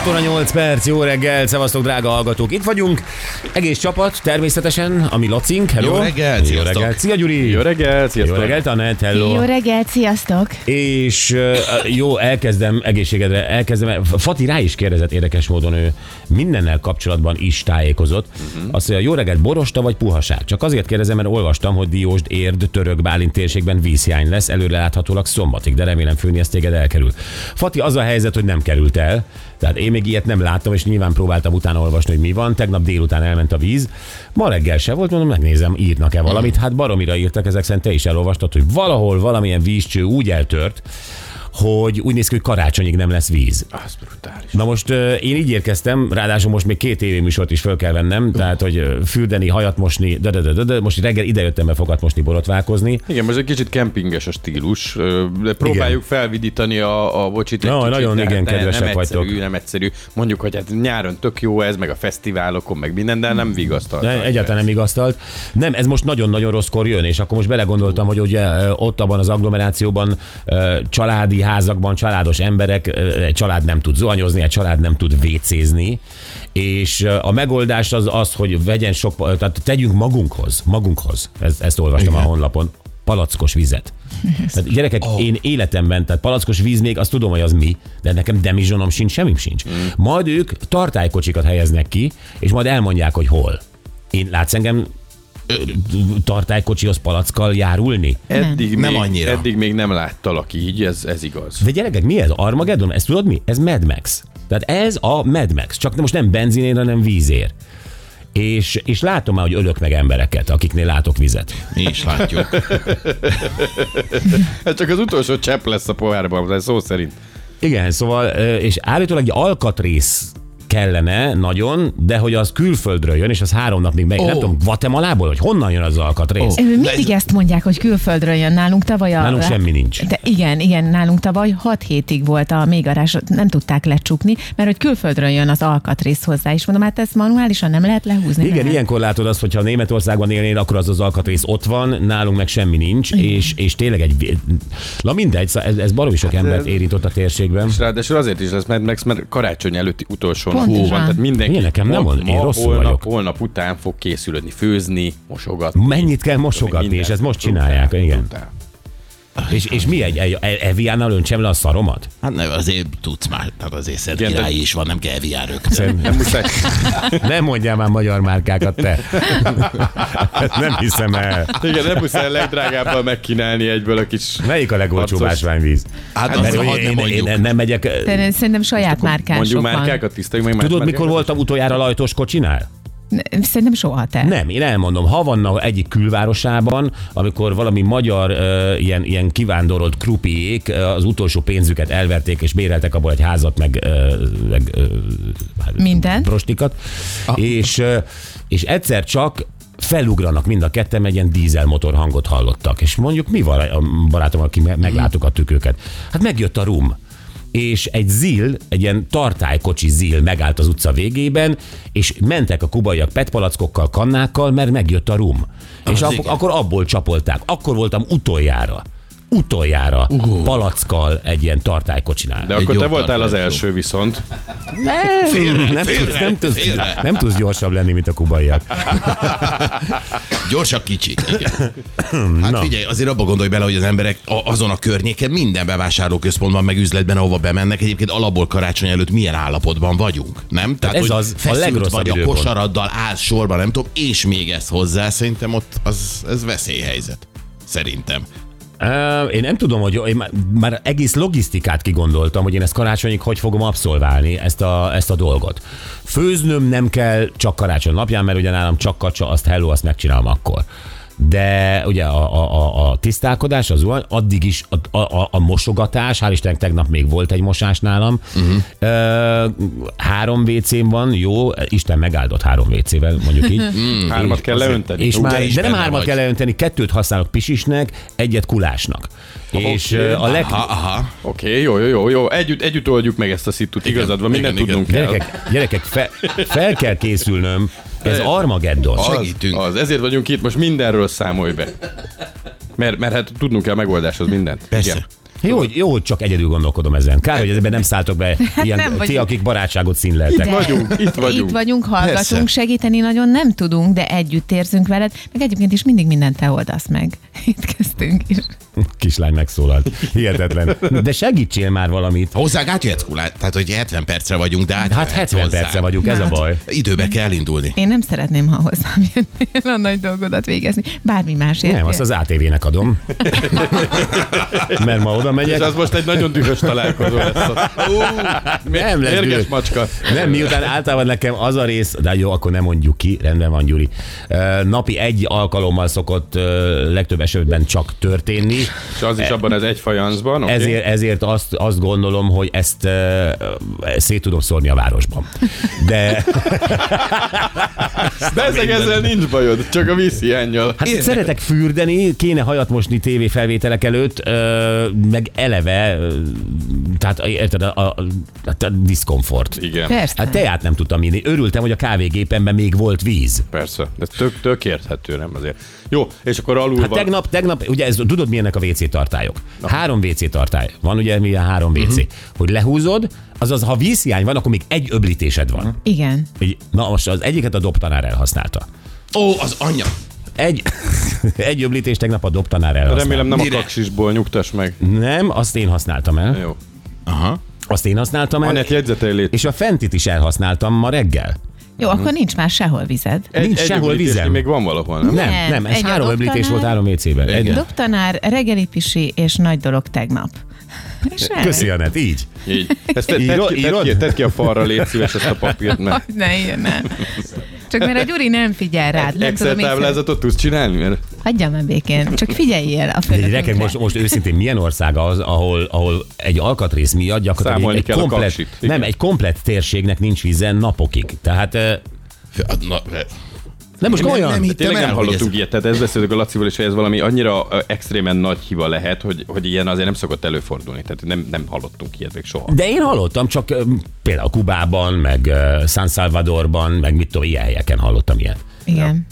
6 óra 8 perc, jó reggel, szevasztok drága hallgatók, itt vagyunk. Egész csapat, természetesen, ami Lacink, hello. Jó reggelt, Jó reggelt, szia Gyuri. Jó reggel, Jó sziasztok! reggelt, Anett, hello. Jó reggelt, sziasztok! És jó, elkezdem egészségedre, elkezdem. Fati rá is kérdezett érdekes módon, ő mindennel kapcsolatban is tájékozott. Uh-huh. Azt mondja, jó reggelt, borosta vagy puhaság? Csak azért kérdezem, mert olvastam, hogy Diósd, Érd, Török, Bálint térségben vízhiány lesz, előre láthatólag szombatig, de remélem főni ezt téged elkerül. Fati, az a helyzet, hogy nem került el. Tehát én még ilyet nem láttam, és nyilván próbáltam utána olvasni, hogy mi van. Tegnap délután elment a víz. Ma reggel se volt, mondom, megnézem, írnak-e valamit. Hát baromira írtak, ezek szerint te is elolvastad, hogy valahol valamilyen vízcső úgy eltört, hogy úgy néz ki, hogy karácsonyig nem lesz víz. Az brutális. Na most én így érkeztem, ráadásul most még két tévéműsort is föl kell vennem, tehát hogy fürdeni, hajat mosni, de, de, de, de, de most reggel idejöttem be fogat mosni, borotválkozni. Igen, most egy kicsit kempinges a stílus, de próbáljuk felvidítani a, a bocsit Na, kicsit, nagyon de igen, ne- kedvesek nem egyszerű, vagytok. Nem egyszerű. Mondjuk, hogy hát nyáron tök jó ez, meg a fesztiválokon, meg minden, de nem vigasztal. De egyáltalán nem igaztalt. Nem, ez most nagyon-nagyon rosszkor jön, és akkor most belegondoltam, hogy ugye ott abban az agglomerációban ö, családi házakban, családos emberek, egy család nem tud zuhanyozni, egy család nem tud vécézni, és a megoldás az az, hogy vegyen sok, tehát tegyünk magunkhoz, magunkhoz, ezt, ezt olvastam a honlapon, palackos vizet. Tehát gyerekek, oh. én életemben, tehát palackos víz még, azt tudom, hogy az mi, de nekem demizsonom sincs, semmim sincs. Mm. Majd ők tartálykocsikat helyeznek ki, és majd elmondják, hogy hol. Én látsz engem tartálykocsihoz palackkal járulni? Eddig, Nem még, annyira. Eddig még nem láttalak így, ez, ez igaz. De gyerekek, mi ez? Armageddon? Ez tudod mi? Ez Mad Max. Tehát ez a Mad Max, csak most nem benzinért, hanem vízért. És, és látom már, hogy ölök meg embereket, akiknél látok vizet. Mi is látjuk. Hát csak az utolsó csepp lesz a pohárban, de szó szerint. Igen, szóval, és állítólag egy alkatrész kellene nagyon, de hogy az külföldről jön, és az három napig meg, oh. nem tudom, Guatemalából, hogy honnan jön az alkatrész. Oh. Mindig ezt mondják, hogy külföldről jön nálunk tavaly. A, Nálunk semmi nincs. De igen, igen, nálunk tavaly 6 hétig volt a mégarás, nem tudták lecsukni, mert hogy külföldről jön az alkatrész hozzá, és mondom, hát ezt manuálisan nem lehet lehúzni. Igen, nem. ilyenkor látod azt, hogyha Németországban élnél, akkor az az alkatrész ott van, nálunk meg semmi nincs, és, és tényleg egy... Na mindegy, ez, ez baromi sok Hát, embert érint ott a térségben. És ráadásul azért is lesz Max, mert karácsony előtti utolsó nap Pontosan. van, tehát mindenki Ilyen nekem nem ma- van, én rosszul holnap, vagyok. holnap után fog készülni, főzni, mosogatni. Mennyit kell mosogatni, és ezt most csinálják, igen. Brutál. És, és mi egy, egy, Eviánnal öntsem le a szaromat? Hát nem, azért tudsz már, tehát azért de- király is van, nem kell eviár rögtön. Nem muszáj. Nem mondjál már magyar márkákat, te. Nem hiszem el. Igen, nem muszáj a legdrágábbal megkínálni egyből a kis... Melyik a legolcsóbb ásványvíz? Hát azt Mert hadd hogy ne én, én, nem megyek... De szerintem saját márkások Mondjuk márkákat, tiszteljük meg. Tudod, mikor voltam utoljára lajtos kocsinál? Szerintem soha te. Nem, én elmondom, Havanna egyik külvárosában, amikor valami magyar uh, ilyen, ilyen kivándorolt krupiék uh, az utolsó pénzüket elverték, és béreltek abból egy házat, meg, uh, meg uh, Minden. prostikat, és, uh, és egyszer csak felugranak mind a ketten, egy ilyen dízelmotor hangot hallottak. És mondjuk mi van a barátom, aki meglátogattuk őket? Hát megjött a rum és egy zil, egy ilyen tartálykocsi zil megállt az utca végében, és mentek a kubaiak petpalackokkal, kannákkal, mert megjött a rum. és ak- igen. akkor abból csapolták. Akkor voltam utoljára utoljára uh. palackkal egy ilyen tartálykocsinál. De Egy akkor te voltál az első viszont. nem, nem, tudsz, nem, tudsz, félre. nem tudsz gyorsabb lenni, mint a kubaiak. Gyorsak kicsik. Igen. Hát Na. figyelj, azért abba gondolj bele, hogy az emberek a- azon a környéken minden bevásárlóközpontban, meg üzletben, ahova bemennek, egyébként alapból karácsony előtt milyen állapotban vagyunk, nem? Tehát, ez hogy az a legrosszabb vagy a kosaraddal állsz sorban, nem tudom, és még ez hozzá, szerintem ott az, ez veszélyhelyzet. Szerintem. Én nem tudom, hogy én már egész logisztikát kigondoltam, hogy én ezt karácsonyig hogy fogom abszolválni, ezt a, ezt a dolgot. Főznöm nem kell csak karácsony napján, mert ugye nálam csak kacsa, azt hello, azt megcsinálom akkor. De ugye a, a, a, a tisztálkodás, az zuhany, addig is a, a, a mosogatás, hál' Istennek tegnap még volt egy mosás nálam, uh-huh. három WC-n van, jó, Isten megáldott három WC-vel, mondjuk így. Hármat kell leönteni. És már, de nem hármat vagy. kell leönteni, kettőt használok pisisnek, egyet kulásnak. És Oké. ö, a leg... Aha, aha. Oké, okay, jó, jó, jó, jó. Együtt, együtt oldjuk meg ezt a szitut. Igazad van, mindent igen, tudnunk kell. Gyerekek, gyerekek fe, fel kell készülnöm, ez Armageddon. Az, Segítünk. az, ezért vagyunk itt, most mindenről számolj be. Mert, mert hát tudnunk kell megoldáshoz mindent. Persze. Igen. Jó, hogy, jó, hogy csak egyedül gondolkodom ezen. Kár, hogy ebben nem szálltok be ilyen, nem ti, vagyunk. akik barátságot színleltek. De- vagyunk, itt vagyunk. Itt vagyunk, hallgatunk, Persze. segíteni nagyon nem tudunk, de együtt érzünk veled, meg egyébként is mindig mindent te oldasz meg. Itt kezdtünk is. Kislány megszólalt. Hihetetlen. De segítsél már valamit. Hozzánk átjöhetsz kulát, tehát hogy 70 percre vagyunk, de átjöhetsz Hát 70 hozzánk. perce vagyunk, ez a baj. Időbe kell indulni. Én nem szeretném, ha hozzám jönnél a nagy dolgodat végezni. Bármi másért. Nem, azt az ATV-nek adom. Mert ma oda És megyek. az most egy nagyon dühös találkozó lesz. Nem lesz dühös. macska. Nem, miután általában nekem az a rész, de jó, akkor nem mondjuk ki, rendben van, Gyuri. Napi egy alkalommal szokott legtöbb esetben csak történni. És az is abban az egy fajancban. Okay. Ezért, ezért azt, azt gondolom, hogy ezt uh, szét tudom szórni a városban. De De ezek ezzel nincs bajod, csak a vízhiányjal. hát szeretek fürdeni, kéne hajat mosni tévéfelvételek előtt, ö, meg eleve, ö, tehát érted, a, a, a, a diszkomfort. Igen, Persze. Hát teát nem tudtam inni. Örültem, hogy a kávégépemben még volt víz. persze. De tök, tök érthető, nem azért. Jó, és akkor alul Hát van. tegnap, tegnap, ugye ez, tudod milyenek a WC tartályok? Három WC tartály. Van ugye milyen három WC. Mhm. Hogy lehúzod, azaz ha vízhiány van, akkor még egy öblítésed van. Igen. Így, Na most az egyiket a dobtanár elhasználta. Ó, az anya. Egy, egy öblítést tegnap a dobtanár elhasználta. Remélem nem Mire? a kaksisból nyugtass meg. Nem, azt én használtam el. Jó. Aha. Azt én használtam el. Anett jegyzeteljét. Hát- És a fentit is elhasználtam ma reggel. Jó, akkor nincs már sehol vized. Egy, nincs egy sehol vizem. Még van valahol, nem? Nem, Nem, nem, ez egy három dobtanár. volt három WC-ben. Egy, Dobtanár, reggeli pisi és nagy dolog tegnap. Köszi, Anett, így. Így. Ezt tedd, ki, tedd, írod? ki, tedd ki a falra, légy szíves ezt a papírt, Ne, ilyen, ne. Csak mert a Gyuri nem figyel rád. Nem Excel táblázatot tudsz csinálni? Mert Hagyjam meg békén. Csak figyeljél a De főnökünkre. gyerekek, most, most őszintén milyen ország az, ahol, ahol egy alkatrész miatt gyakorlatilag Számolni egy, a komplet, nem, egy komplet térségnek nincs vízen napokig. Tehát eh, Na, nem most Nem- olyan. nem hittem tényleg el, nem hallottunk ez- ilyet, tehát ezt beszéltük a Lacival is, hogy ez valami annyira extrémen nagy hiba lehet, hogy, hogy ilyen azért nem szokott előfordulni. Tehát nem, nem hallottunk ilyet még soha. De én hallottam, csak például Kubában, meg San Salvadorban, meg mit tudom, ilyen helyeken hallottam ilyet. Igen.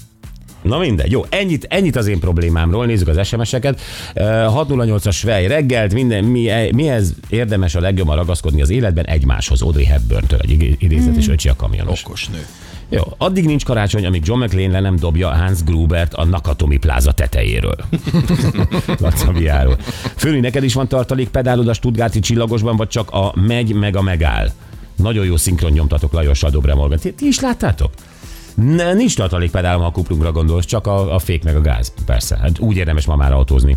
Na mindegy, jó, ennyit, ennyit az én problémámról, nézzük az SMS-eket. Ö, 608-as Svej reggelt, minden, mi, mihez érdemes a legjobban ragaszkodni az életben egymáshoz, Audrey Hepburn-től, egy idézet és öcsi a kamionos. Okos nő. Jó, addig nincs karácsony, amíg John McLean le nem dobja Hans Grubert a Nakatomi pláza tetejéről. Lacaviáról. Főni, neked is van tartalékpedálod a Stuttgarti csillagosban, vagy csak a megy meg a megáll? Nagyon jó szinkron nyomtatok Lajossal Dobre Morgan. Ti, ti is láttátok? Ne, nincs tartalékpedálom, ha a kuplunkra gondolsz, csak a, a fék meg a gáz. Persze, hát úgy érdemes ma már autózni.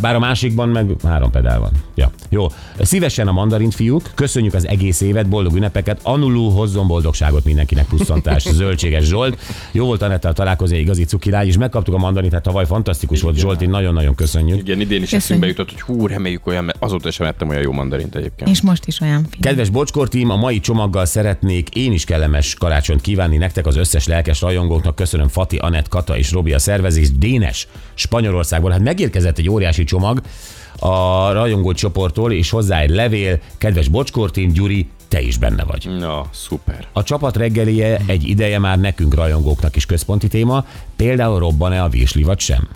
Bár a másikban meg három pedál van. Ja. Jó, szívesen a mandarint fiúk, köszönjük az egész évet, boldog ünnepeket, Anulú hozzon boldogságot mindenkinek, pluszantás, zöldséges Zsolt. Jó volt Anettel találkozni, igazi cukilány, és megkaptuk a mandarint, hát tavaly fantasztikus volt, Zsolt, én nagyon-nagyon köszönjük. Igen, idén is eszünkbe jutott, hogy hú, reméljük olyan, mert azóta sem ettem olyan jó mandarint egyébként. És most is olyan finom. Kedves Bocskor tím, a mai csomaggal szeretnék én is kellemes karácsonyt kívánni nektek, az összes lelkes rajongóknak. Köszönöm Fati, Anett, Kata és Robi a szervezés. Dénes Spanyolországból. Hát megérkezett egy óriási csomag a rajongó csoporttól, és hozzá egy levél. Kedves Bocskor tím, Gyuri, te is benne vagy. Na, szuper. A csapat reggelie egy ideje már nekünk rajongóknak is központi téma, például robban-e a virsli vagy sem.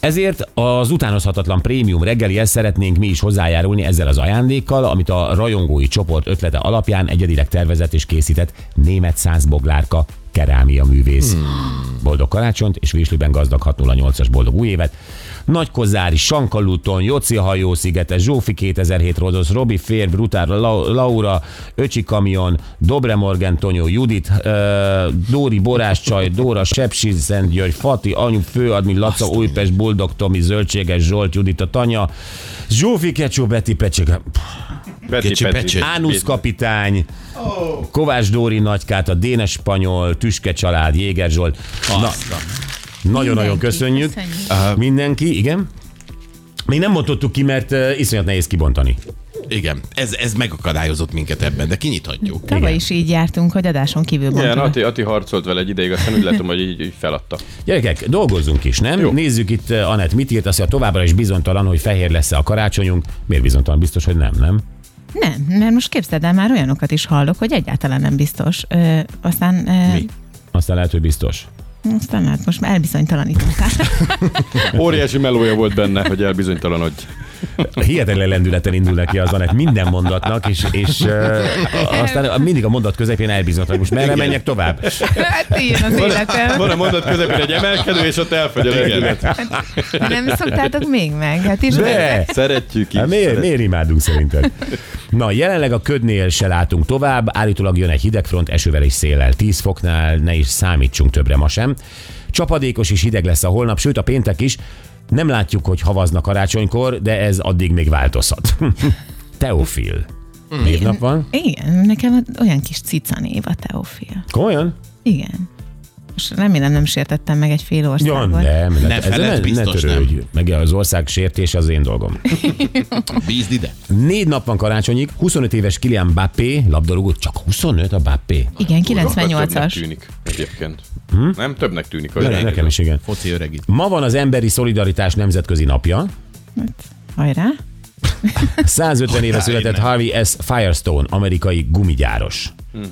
Ezért az utánozhatatlan prémium reggelihez szeretnénk mi is hozzájárulni ezzel az ajándékkal, amit a rajongói csoport ötlete alapján egyedileg tervezett és készített német százboglárka kerámia művész. Hmm. Boldog karácsonyt és Virsliben gazdag 608-as boldog új évet. Nagykozári, Sankaluton, Joci hajószigete, Zsófi 2007 Rodosz, Robi Fér, Brutár, La- Laura, Öcsi Kamion, Dobre Morgan Tonyó, Judit, Dóri Borás Csaj, Dóra Sepsi Szent György, Fati, Anyu Főadmi, Laca, Újpest, Boldog Tomi, Zöldséges Zsolt, Judit a Tanya, Zsófi Kecsó, Beti Pecsek, Peti, Kicsi Peti. Ánusz kapitány, Kovács Dóri nagykát, a Dénes Spanyol, Tüske család, Jéger Zsolt. Na, Nagyon-nagyon köszönjük. Köszönjük. Mindenki, igen. Még nem mondottuk ki, mert iszonyat nehéz kibontani. Igen, ez, ez megakadályozott minket ebben, de kinyithatjuk. Tavaly Igen. is így jártunk, hogy adáson kívül Igen, mondtuk. Ati, Ati harcolt vele egy ideig, aztán úgy látom, hogy így, így feladta. Gyerekek, dolgozzunk is, nem? Jó. Nézzük itt, Anett mit írt, azt mondja, továbbra is bizonytalan, hogy fehér lesz-e a karácsonyunk. Miért bizonytalan? Biztos, hogy nem, nem? Nem, mert most képzeld el, már olyanokat is hallok, hogy egyáltalán nem biztos. Ö, aztán, ö, Mi? Aztán lehet, hogy biztos. Aztán hát most már elbizonytalanítottál. Óriási melója volt benne, hogy elbizonytalanodj. Hihetetlen lendületen indul neki az Anett minden mondatnak, és, és uh, aztán mindig a mondat közepén elbizonytalan. Most merre menjek tovább? hát ilyen az életem. Van a mondat közepén egy emelkedő, és ott elfogy a lendület. Nem szoktátok még meg? Hát is De! Szeretjük is. Hát miért, miért imádunk szerinted? Na, jelenleg a ködnél se látunk tovább, állítólag jön egy hidegfront esővel és széllel. 10 foknál ne is számítsunk többre ma sem. Csapadékos és hideg lesz a holnap, sőt a péntek is. Nem látjuk, hogy havaznak karácsonykor, de ez addig még változhat. Teofil. Névnap van? Igen, nekem olyan kis cica név a Teofil. Komolyan? Igen. Most remélem nem sértettem meg egy fél Ja, országot. nem, Ne feled, ne, ne biztos törődj. Meg az ország sértés az én dolgom. Bízd ide. Négy nap van karácsonyig, 25 éves Kilian Mbappé, labdarúgó, csak 25 a Mbappé. Igen, Többnek 98-as. tűnik egyébként. Nem? Többnek tűnik. Ne, Hogy nekem is igen. Foci öregít. Ma van az Emberi Szolidaritás Nemzetközi Napja. Hajrá. 150 éve született. Harvey S. Firestone, amerikai gumigyáros. Mhm.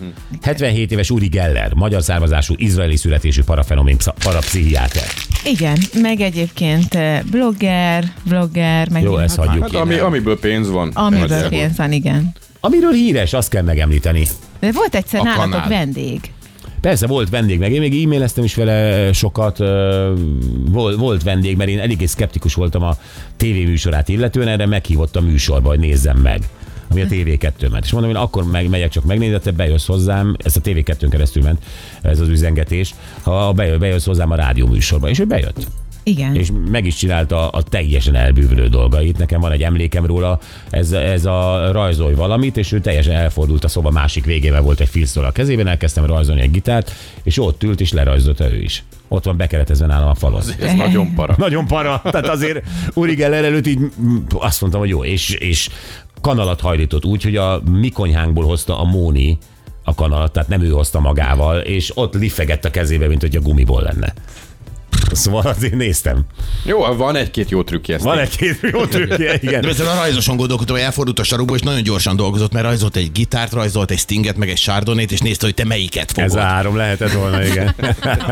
77 éves Uri Geller, magyar származású, izraeli születésű parafenomén psz- parapszichiáter. Igen, meg egyébként eh, blogger, vlogger, meg Jó, ezt hagyjuk. Hát ami, amiből pénz van. Amiből Nagyjából. pénz van, igen. Amiről híres, azt kell megemlíteni. De volt egyszer A nálatok kanál. vendég. Persze volt vendég, meg én még e-maileztem is vele sokat, ö, volt, volt vendég, mert én eléggé szkeptikus voltam a tévéműsorát illetően, erre meghívott a műsorba, hogy nézzem meg ami a TV2 És mondom, én akkor meg, megyek csak megnézni, te bejössz hozzám, ezt a TV2-n keresztül ment ez az üzengetés, ha bejö, bejössz hozzám a rádió műsorba, és ő bejött. Igen. És meg is csinálta a teljesen elbűvölő dolgait. Nekem van egy emlékem róla, ez, ez a rajzolj valamit, és ő teljesen elfordult a szoba másik végével volt egy filsztól a kezében, elkezdtem rajzolni egy gitárt, és ott ült, és lerajzolta ő is. Ott van bekeretezve nálam a falon. Ez nagyon para. Nagyon para. Tehát azért Uri Geller előtt így azt mondtam, hogy jó, és, és kanalat hajlított úgy, hogy a mi konyhánkból hozta a Móni a kanalat, tehát nem ő hozta magával, és ott liffegett a kezébe, mint hogy a gumiból lenne. Szóval azért néztem. Jó, van egy-két jó trükkje. Van egy-két jó trükkje, igen. De ezen a rajzoson gondolkodtam, hogy elfordult a sarokba, és nagyon gyorsan dolgozott, mert rajzolt egy gitárt, rajzolt egy stinget, meg egy sárdonét, és nézte, hogy te melyiket fogod. Ez a három lehetett volna, igen.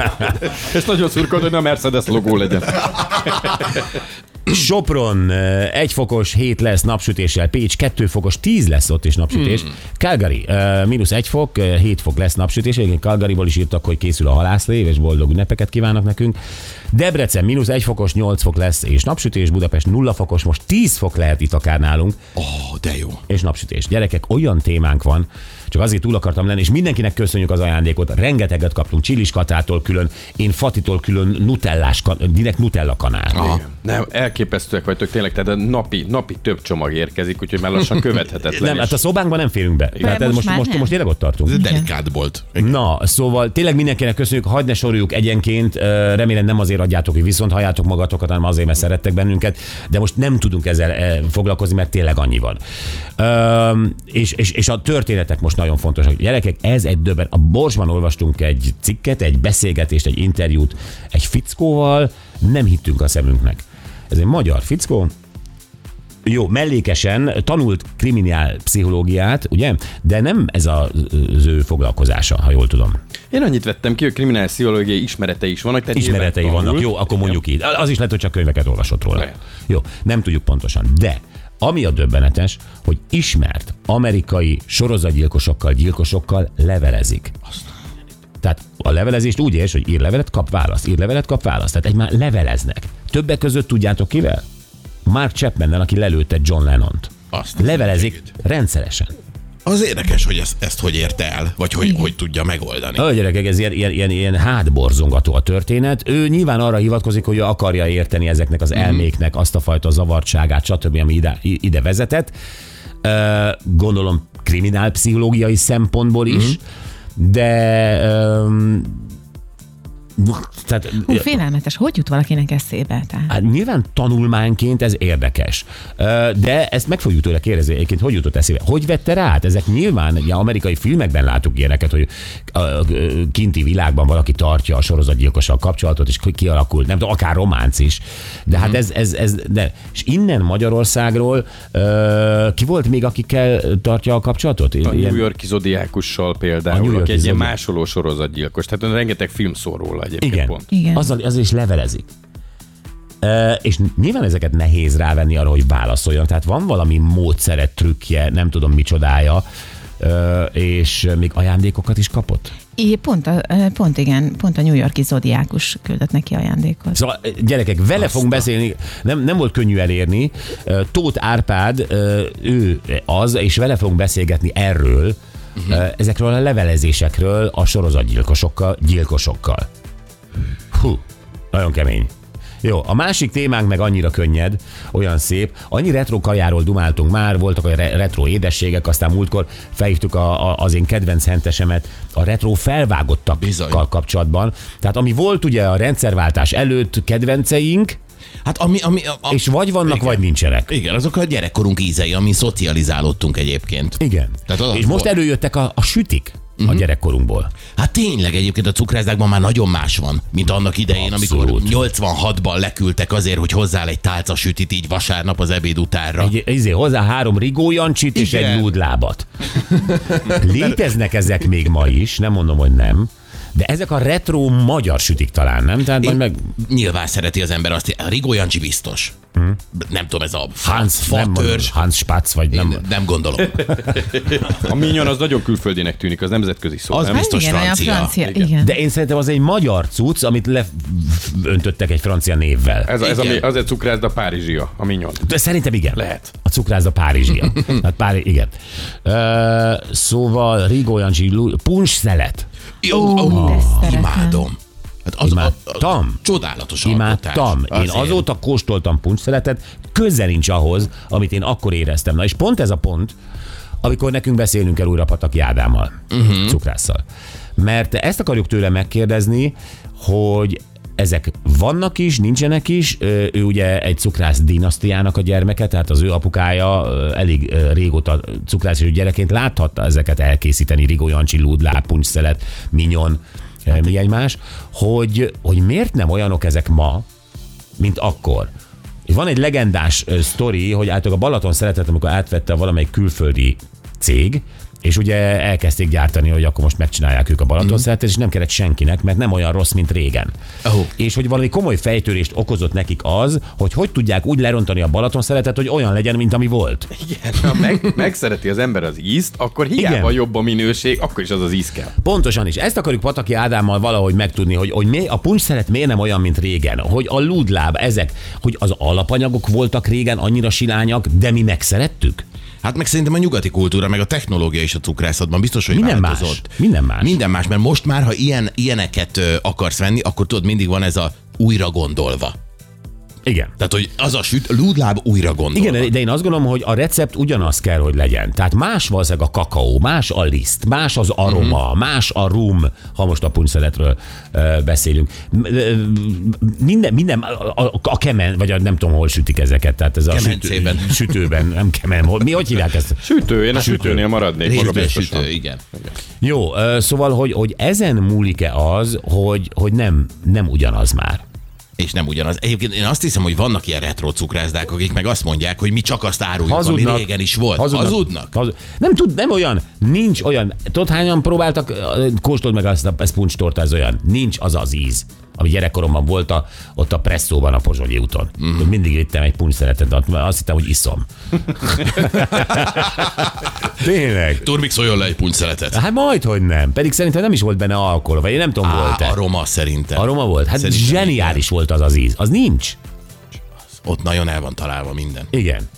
Ez nagyon szurkolt, hogy a Mercedes logó legyen. Sopron eh, egy fokos, 7 lesz napsütéssel, Pécs 2 fokos, 10 lesz ott is napsütés. Hmm. Calgary mínusz 1 fok, 7 fok lesz napsütés. Egyébként Calgaryból is írtak, hogy készül a halászlév, és boldog ünnepeket kívánnak nekünk. Debrecen mínusz 1 fokos, 8 fok lesz, és napsütés. Budapest 0 fokos, most 10 fok lehet itt akár nálunk, Ó, de jó. és napsütés. Gyerekek, olyan témánk van, csak azért túl akartam lenni, és mindenkinek köszönjük az ajándékot. Rengeteget kaptunk Csillis Katától külön, én Fatitól külön nutellás, direkt nutella kanál. Aha. Nem, elképesztőek vagytok tényleg, tehát a napi, napi több csomag érkezik, úgyhogy már lassan követhetetlen. Nem, és- hát a szobánkban nem férünk be. Tehát ez most most, már most, nem. most tényleg ott tartunk. Ez delikát volt. Na, szóval tényleg mindenkinek köszönjük, hagyd ne soroljuk egyenként, remélem nem azért adjátok, hogy viszont halljátok magatokat, hanem azért, mert szerettek bennünket, de most nem tudunk ezzel foglalkozni, mert tényleg annyi van. Ö, és, és, és a történetek most nagyon fontosak. Gyerekek, ez egy döbben. A Borsban olvastunk egy cikket, egy beszélgetést, egy interjút egy fickóval, nem hittünk a szemünknek. Ez egy magyar fickó, jó, mellékesen tanult kriminál pszichológiát, ugye? De nem ez a- az ő foglalkozása, ha jól tudom. Én annyit vettem ki, hogy kriminális pszichológiai ismeretei is vannak. Tehát Ismeretei vannak, tanul. jó, akkor mondjuk így. Az is lehet, hogy csak könyveket olvasott róla. Lehet. Jó, nem tudjuk pontosan. De ami a döbbenetes, hogy ismert amerikai sorozatgyilkosokkal, gyilkosokkal levelezik. Tehát a levelezést úgy érts, hogy ír levelet, kap választ, ír levelet, kap választ. Tehát egy már leveleznek. Többek között tudjátok kivel? Mark Chapman, aki lelőtte John Lennont. Azt Levelezik rendszeresen. Az érdekes, hogy ezt, ezt hogy érte el, vagy hogy, hogy tudja megoldani. A gyerekek, ez ilyen, ilyen, ilyen, ilyen hátborzongató a történet. Ő nyilván arra hivatkozik, hogy ő akarja érteni ezeknek az elméknek azt a fajta zavartságát, stb., ami ide, ide vezetett. Gondolom kriminálpszichológiai szempontból is, de öm, Tehát, Hú, félelmetes. Hogy jut valakinek eszébe? Tehát? Hát nyilván tanulmányként ez érdekes. De ezt meg fogjuk tőle kérdezni, egyébként hogy jutott eszébe? Hogy vette rá? Hát ezek nyilván, ugye amerikai filmekben látunk ilyeneket, hogy a kinti világban valaki tartja a sorozatgyilkossal kapcsolatot, és kialakult, nem tudom, akár románc is. De hát ez, ez, ez de, és innen Magyarországról ki volt még, akikkel tartja a kapcsolatot? A Ilyen- New Yorki zodiákussal A New például, Yorki aki egy ilyen másoló sorozatgyilkos. Tehát rengeteg film szól róla egyébként Igen. pont. Igen. Azzal, azzal is levelezik. E, és nyilván ezeket nehéz rávenni arra, hogy válaszoljon. Tehát van valami módszere, trükkje, nem tudom micsodája, e, és még ajándékokat is kapott. É, pont, a, pont igen, pont a New Yorki zodiákus küldött neki ajándékot. Szóval gyerekek, vele fogunk beszélni, nem, nem volt könnyű elérni. Tóth Árpád, ő az, és vele fogunk beszélgetni erről, uh-huh. ezekről a levelezésekről a sorozatgyilkosokkal, gyilkosokkal. Hú, nagyon kemény. Jó, a másik témánk meg annyira könnyed, olyan szép. Annyi retro kajáról dumáltunk már, voltak a re- retro édességek, aztán múltkor felhívtuk a, a, az én kedvenc hentesemet a retro felvágottakkal Bizony. kapcsolatban. Tehát ami volt ugye a rendszerváltás előtt kedvenceink, Hát ami, ami a, a, és vagy vannak, igen. vagy nincsenek. Igen, azok a gyerekkorunk ízei, ami szocializálódtunk egyébként. Igen. Tehát és volt. most előjöttek a, a sütik a gyerekkorunkból. Hát tényleg egyébként a cukrászdákban már nagyon más van, mint annak idején, Abszolút. amikor 86-ban leküldtek azért, hogy hozzá egy tálca sütit így vasárnap az ebéd utánra. Egy, izé, hozzá három rigó jancsit és Igen. egy lúdlábat. Léteznek ezek még ma is, nem mondom, hogy nem. De ezek a retro magyar sütik talán, nem? Tehát majd meg Nyilván szereti az ember azt, a Rigó Jancsi biztos. Nem tudom, ez a Hans, fatörzs. Hans Spatz, vagy nem. Nem, nem gondolom. A minyon az nagyon külföldinek tűnik, az nemzetközi szó. Az nem? biztos igen, francia. francia. Igen. Igen. De én szerintem az egy magyar cucc, amit leöntöttek egy francia névvel. Ez, a- ez a, Igen. az egy cukrászda Párizsia, a minyon. De szerintem igen. Lehet. A cukrászda Párizsia. hát Pári, igen. Ö, szóval Rigó Jancsi, puncs szelet. Jó, Ó, ó, imádom. Hát az, Imádtam. A, a, csodálatos Imádtam. alkotás. Én Azért. azóta kóstoltam puncsszeletet, közel nincs ahhoz, amit én akkor éreztem. Na és pont ez a pont, amikor nekünk beszélnünk kell újra Pataki Ádámmal, uh-huh. cukrásszal. Mert ezt akarjuk tőle megkérdezni, hogy ezek vannak is, nincsenek is. Ő ugye egy cukrász dinasztiának a gyermeke, tehát az ő apukája elég régóta cukrász gyerekként láthatta ezeket elkészíteni, Rigó Jancsi, Lúdlá, puncszelet, minyon, hát, mi egymás, hogy, hogy miért nem olyanok ezek ma, mint akkor. Van egy legendás sztori, hogy általában a Balaton szeretett, amikor átvette valamelyik külföldi cég, és ugye elkezdték gyártani, hogy akkor most megcsinálják ők a Balaton szeretet, és nem kellett senkinek, mert nem olyan rossz, mint régen. Oh. És hogy valami komoly fejtörést okozott nekik az, hogy hogy tudják úgy lerontani a Balaton szeretet, hogy olyan legyen, mint ami volt. Igen, ha meg, megszereti az ember az ízt, akkor hiába Igen. jobb a minőség, akkor is az az íz kell. Pontosan is. Ezt akarjuk Pataki Ádámmal valahogy megtudni, hogy, hogy mi, a puncs szeret miért nem olyan, mint régen. Hogy a lúdláb, ezek, hogy az alapanyagok voltak régen annyira silányak, de mi megszerettük? Hát meg szerintem a nyugati kultúra, meg a technológia is a cukrászatban biztos, hogy Minden más. változott. Minden más. Minden más, mert most már, ha ilyen, ilyeneket akarsz venni, akkor tudod, mindig van ez a újra gondolva. Igen. Tehát, hogy az a süt, lúdláb újra gondolva. Igen, de én azt gondolom, hogy a recept ugyanaz kell, hogy legyen. Tehát más valószínűleg a kakaó, más a liszt, más az aroma, uh-huh. más a rum, ha most a puncszeletről uh, beszélünk. Ö, Minden, minden a, a, a kemen, vagy a, nem tudom, hol sütik ezeket. Tehát ez a Kemencében. sütő, sütőben, nem kemen. hol- Mi, hogy hívják ezt? Sütő, én a sütőnél maradnék biztosan. sütő, igen. Jó, ö, szóval, hogy, hogy ezen múlik-e az, hogy, hogy nem, nem ugyanaz már. És nem ugyanaz. Egyébként én azt hiszem, hogy vannak ilyen retro cukrászdák, akik meg azt mondják, hogy mi csak azt áruljuk, ami régen is volt. Hazudnak. Hazudnak? Hazud... Nem tud, nem olyan, nincs olyan. Tudod, hányan próbáltak, kóstold meg azt a ez puncstorta, ez olyan. Nincs az az íz ami gyerekkoromban volt a, ott a presszóban a Pozsonyi úton. Mm. Mindig ittem egy puncsszeretet, azt hittem, hogy iszom. Tényleg. Turmix olyan le egy puncszeletet. Hát majd, hogy nem. Pedig szerintem nem is volt benne alkohol, vagy én nem tudom, Á, volt-e. aroma szerintem. Aroma volt? Hát Szerintem zseniális volt az az íz. Az nincs. Ott nagyon el van találva minden. Igen.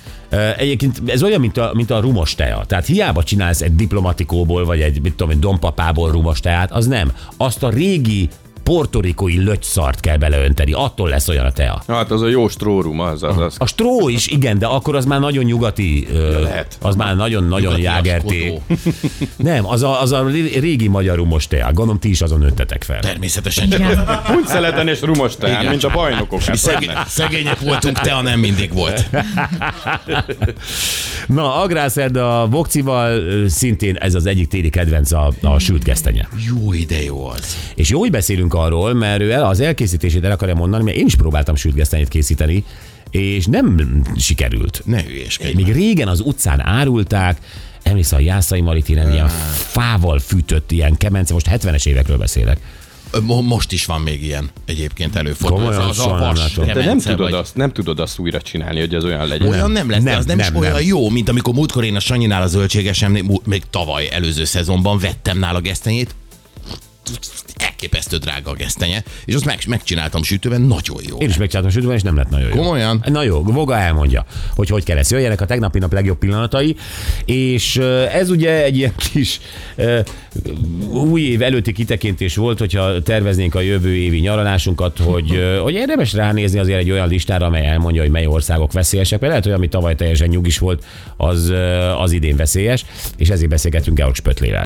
Egyébként ez olyan, mint a, mint a rumos tea. Tehát hiába csinálsz egy diplomatikóból, vagy egy, mit tudom, egy dompapából rumos teát, az nem. Azt a régi portorikói lötyszart kell beleönteni, attól lesz olyan a tea. Hát az a jó strórum, az, az, az. A stró is, igen, de akkor az már nagyon nyugati, ö, lehet. az már nagyon-nagyon jágerté. Nem, az a, az a régi magyar rumos tea. Gondolom ti is azon öntetek fel. Természetesen Igen. Puncszeleten és rumos teán, mint a bajnokok. Hát, Szegény, szegények voltunk, te a nem mindig volt. Na, Agrárszerd a Vokcival szintén ez az egyik téli kedvenc a, a sült gesztenye. Jó ide jó az. És jó, hogy beszélünk arról, mert ő el, az elkészítését el akarja mondani, mert én is próbáltam sült gesztenyét készíteni, és nem sikerült. Ne hülyeskedj. Még régen az utcán árulták, emlékszel, a Jászai Maritinen ilyen fával fűtött, ilyen kemence, most 70-es évekről beszélek. Mo- Most is van még ilyen egyébként előfordul. Komolyan, az a nem vas nem kemence, tudod, vagy- azt, nem tudod azt újra csinálni, hogy ez olyan legyen. Olyan nem lesz, nem, Nem, az nem, nem, is olyan nem. jó, mint amikor múltkor én a Sanyinál a zöldségesemnél, mú- még tavaly előző szezonban vettem nála gesztenyét, elképesztő drága a gesztenye, és azt meg, megcsináltam sütőben, nagyon jó. Én is megcsináltam sütőben, és nem lett nagyon jó. Komolyan? Na jó, Voga elmondja, hogy hogy kell ezt. Jöjjenek a tegnapi nap legjobb pillanatai, és ez ugye egy ilyen kis új év előtti kitekintés volt, hogyha terveznénk a jövő évi nyaralásunkat, hogy, hogy érdemes ránézni azért egy olyan listára, amely elmondja, hogy mely országok veszélyesek, mert lehet, hogy ami tavaly teljesen nyugis volt, az, az idén veszélyes, és ezért beszélgetünk Georg Spötlével.